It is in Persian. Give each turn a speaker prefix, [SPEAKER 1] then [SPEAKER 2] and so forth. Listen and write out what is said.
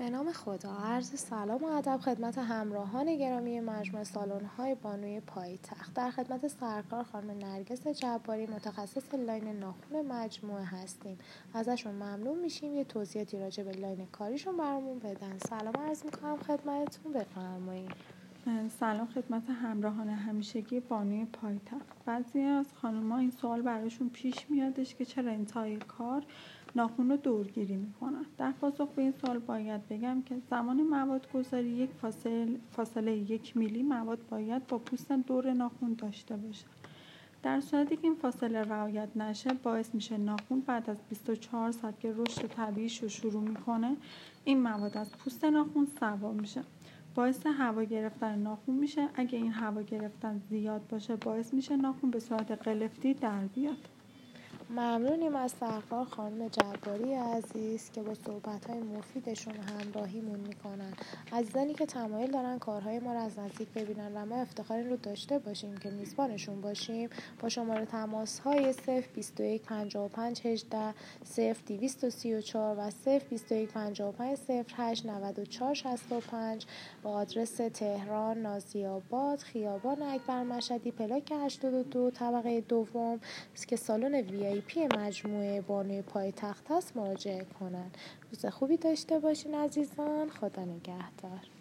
[SPEAKER 1] به نام خدا. عرض سلام و ادب خدمت همراهان گرامی مجموعه سالن های بانوی پایتخت. در خدمت سرکار خانم نرگس جباری متخصص line ناخون مجموعه هستیم. ازشون ممنون میشیم. یه توضیحاتی راجع به line کاریشون برامون بدن. سلام عرض می‌کنم خدمتتون. بفرمایید.
[SPEAKER 2] سلام خدمت همراهان همیشگی بانوی پایتخت. بعضی از خانمها این سوال براشون پیش میادش که چرا انتهای کار ناخون رو دورگیری می‌کنن. در پاسخ به این سوال باید بگم که زمان مواد گذاری یک فاصله, فاصله یک میلی مواد باید با پوست دور ناخون داشته باشه. در صورتی که این فاصله رعایت نشه باعث میشه ناخون بعد از 24 ساعت که رشد طبیعیش رو شروع می‌کنه این مواد از پوست ناخون سوا میشه. باعث هوا گرفتن ناخون میشه. اگه این هوا گرفتن زیاد باشه باعث میشه ناخون به صورت قلفتی در بیاد.
[SPEAKER 1] ممنونیم از سرکار خانم جباری عزیز که با صحبت های مفیدشون همراهیمون می‌کنن. عزیزانی که تمایل دارن کارهای ما رو از نزدیک ببینن و ما افتخار این رو داشته باشیم که میزبانشون باشیم با شماره تماس های 021 55 18 0 234 و 0 21 55 08 94 65 با آدرس تهران نازی آباد خیابان اکبر مشدی پلاک 82 طبقه دوم که سالن وی پی مجموعه بانوی پایتخت هست مراجعه کنن. روز خوبی داشته باشین عزیزان. خدا نگهدار.